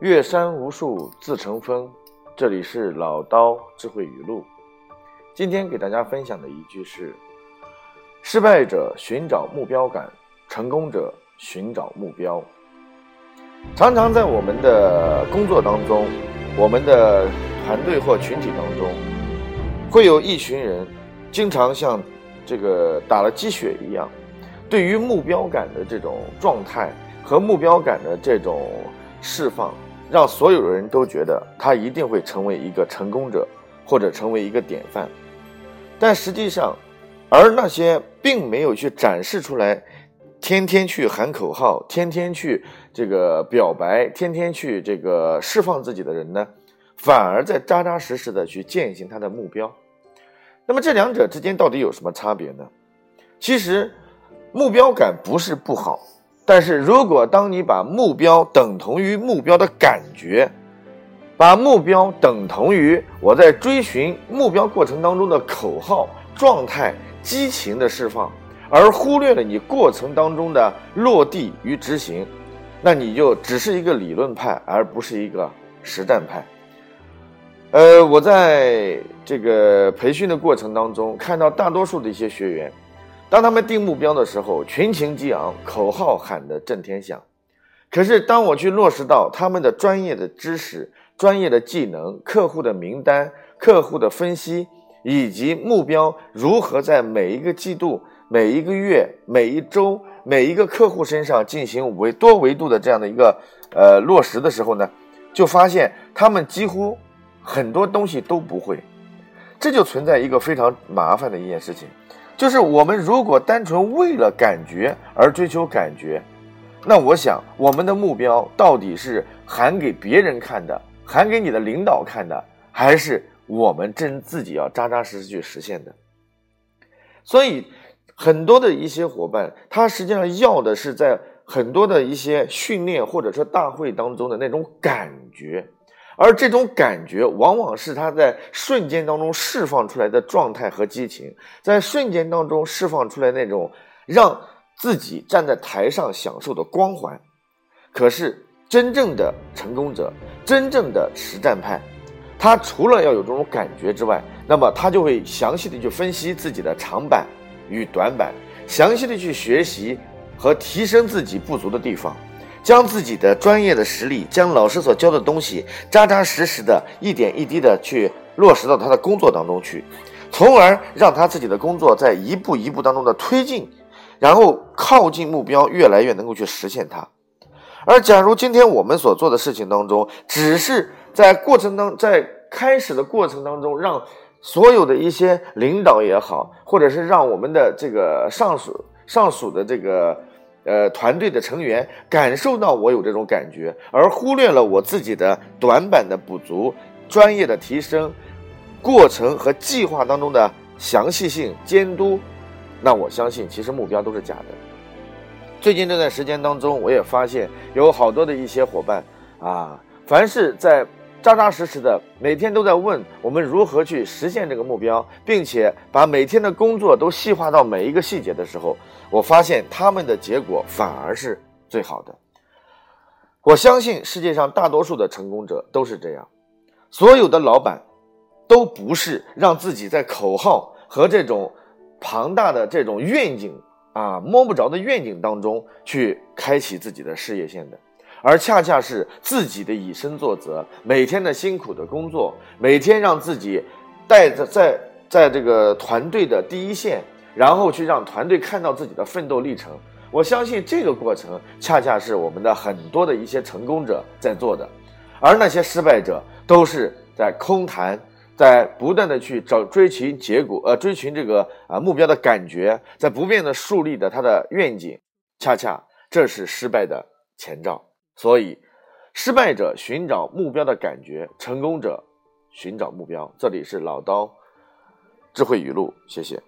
越山无数自成峰。这里是老刀智慧语录。今天给大家分享的一句是：失败者寻找目标感，成功者寻找目标。常常在我们的工作当中，我们的团队或群体当中，会有一群人，经常像这个打了鸡血一样，对于目标感的这种状态和目标感的这种释放。让所有人都觉得他一定会成为一个成功者，或者成为一个典范，但实际上，而那些并没有去展示出来，天天去喊口号，天天去这个表白，天天去这个释放自己的人呢，反而在扎扎实实的去践行他的目标。那么这两者之间到底有什么差别呢？其实，目标感不是不好。但是如果当你把目标等同于目标的感觉，把目标等同于我在追寻目标过程当中的口号、状态、激情的释放，而忽略了你过程当中的落地与执行，那你就只是一个理论派，而不是一个实战派。呃，我在这个培训的过程当中，看到大多数的一些学员。当他们定目标的时候，群情激昂，口号喊得震天响。可是，当我去落实到他们的专业的知识、专业的技能、客户的名单、客户的分析，以及目标如何在每一个季度、每一个月、每一周、每一个客户身上进行维多维度的这样的一个呃落实的时候呢，就发现他们几乎很多东西都不会。这就存在一个非常麻烦的一件事情。就是我们如果单纯为了感觉而追求感觉，那我想我们的目标到底是喊给别人看的，喊给你的领导看的，还是我们真自己要扎扎实实去实现的？所以，很多的一些伙伴，他实际上要的是在很多的一些训练或者说大会当中的那种感觉。而这种感觉，往往是他在瞬间当中释放出来的状态和激情，在瞬间当中释放出来那种让自己站在台上享受的光环。可是，真正的成功者，真正的实战派，他除了要有这种感觉之外，那么他就会详细的去分析自己的长板与短板，详细的去学习和提升自己不足的地方。将自己的专业的实力，将老师所教的东西，扎扎实实的一点一滴的去落实到他的工作当中去，从而让他自己的工作在一步一步当中的推进，然后靠近目标，越来越能够去实现它。而假如今天我们所做的事情当中，只是在过程当在开始的过程当中，让所有的一些领导也好，或者是让我们的这个上属上属的这个。呃，团队的成员感受到我有这种感觉，而忽略了我自己的短板的补足、专业的提升、过程和计划当中的详细性监督，那我相信其实目标都是假的。最近这段时间当中，我也发现有好多的一些伙伴啊，凡是在。扎扎实实的，每天都在问我们如何去实现这个目标，并且把每天的工作都细化到每一个细节的时候，我发现他们的结果反而是最好的。我相信世界上大多数的成功者都是这样，所有的老板都不是让自己在口号和这种庞大的这种愿景啊摸不着的愿景当中去开启自己的事业线的。而恰恰是自己的以身作则，每天的辛苦的工作，每天让自己带着在在这个团队的第一线，然后去让团队看到自己的奋斗历程。我相信这个过程恰恰是我们的很多的一些成功者在做的，而那些失败者都是在空谈，在不断的去找追寻结果，呃，追寻这个啊目标的感觉，在不变的树立的他的愿景，恰恰这是失败的前兆。所以，失败者寻找目标的感觉，成功者寻找目标。这里是老刀智慧语录，谢谢。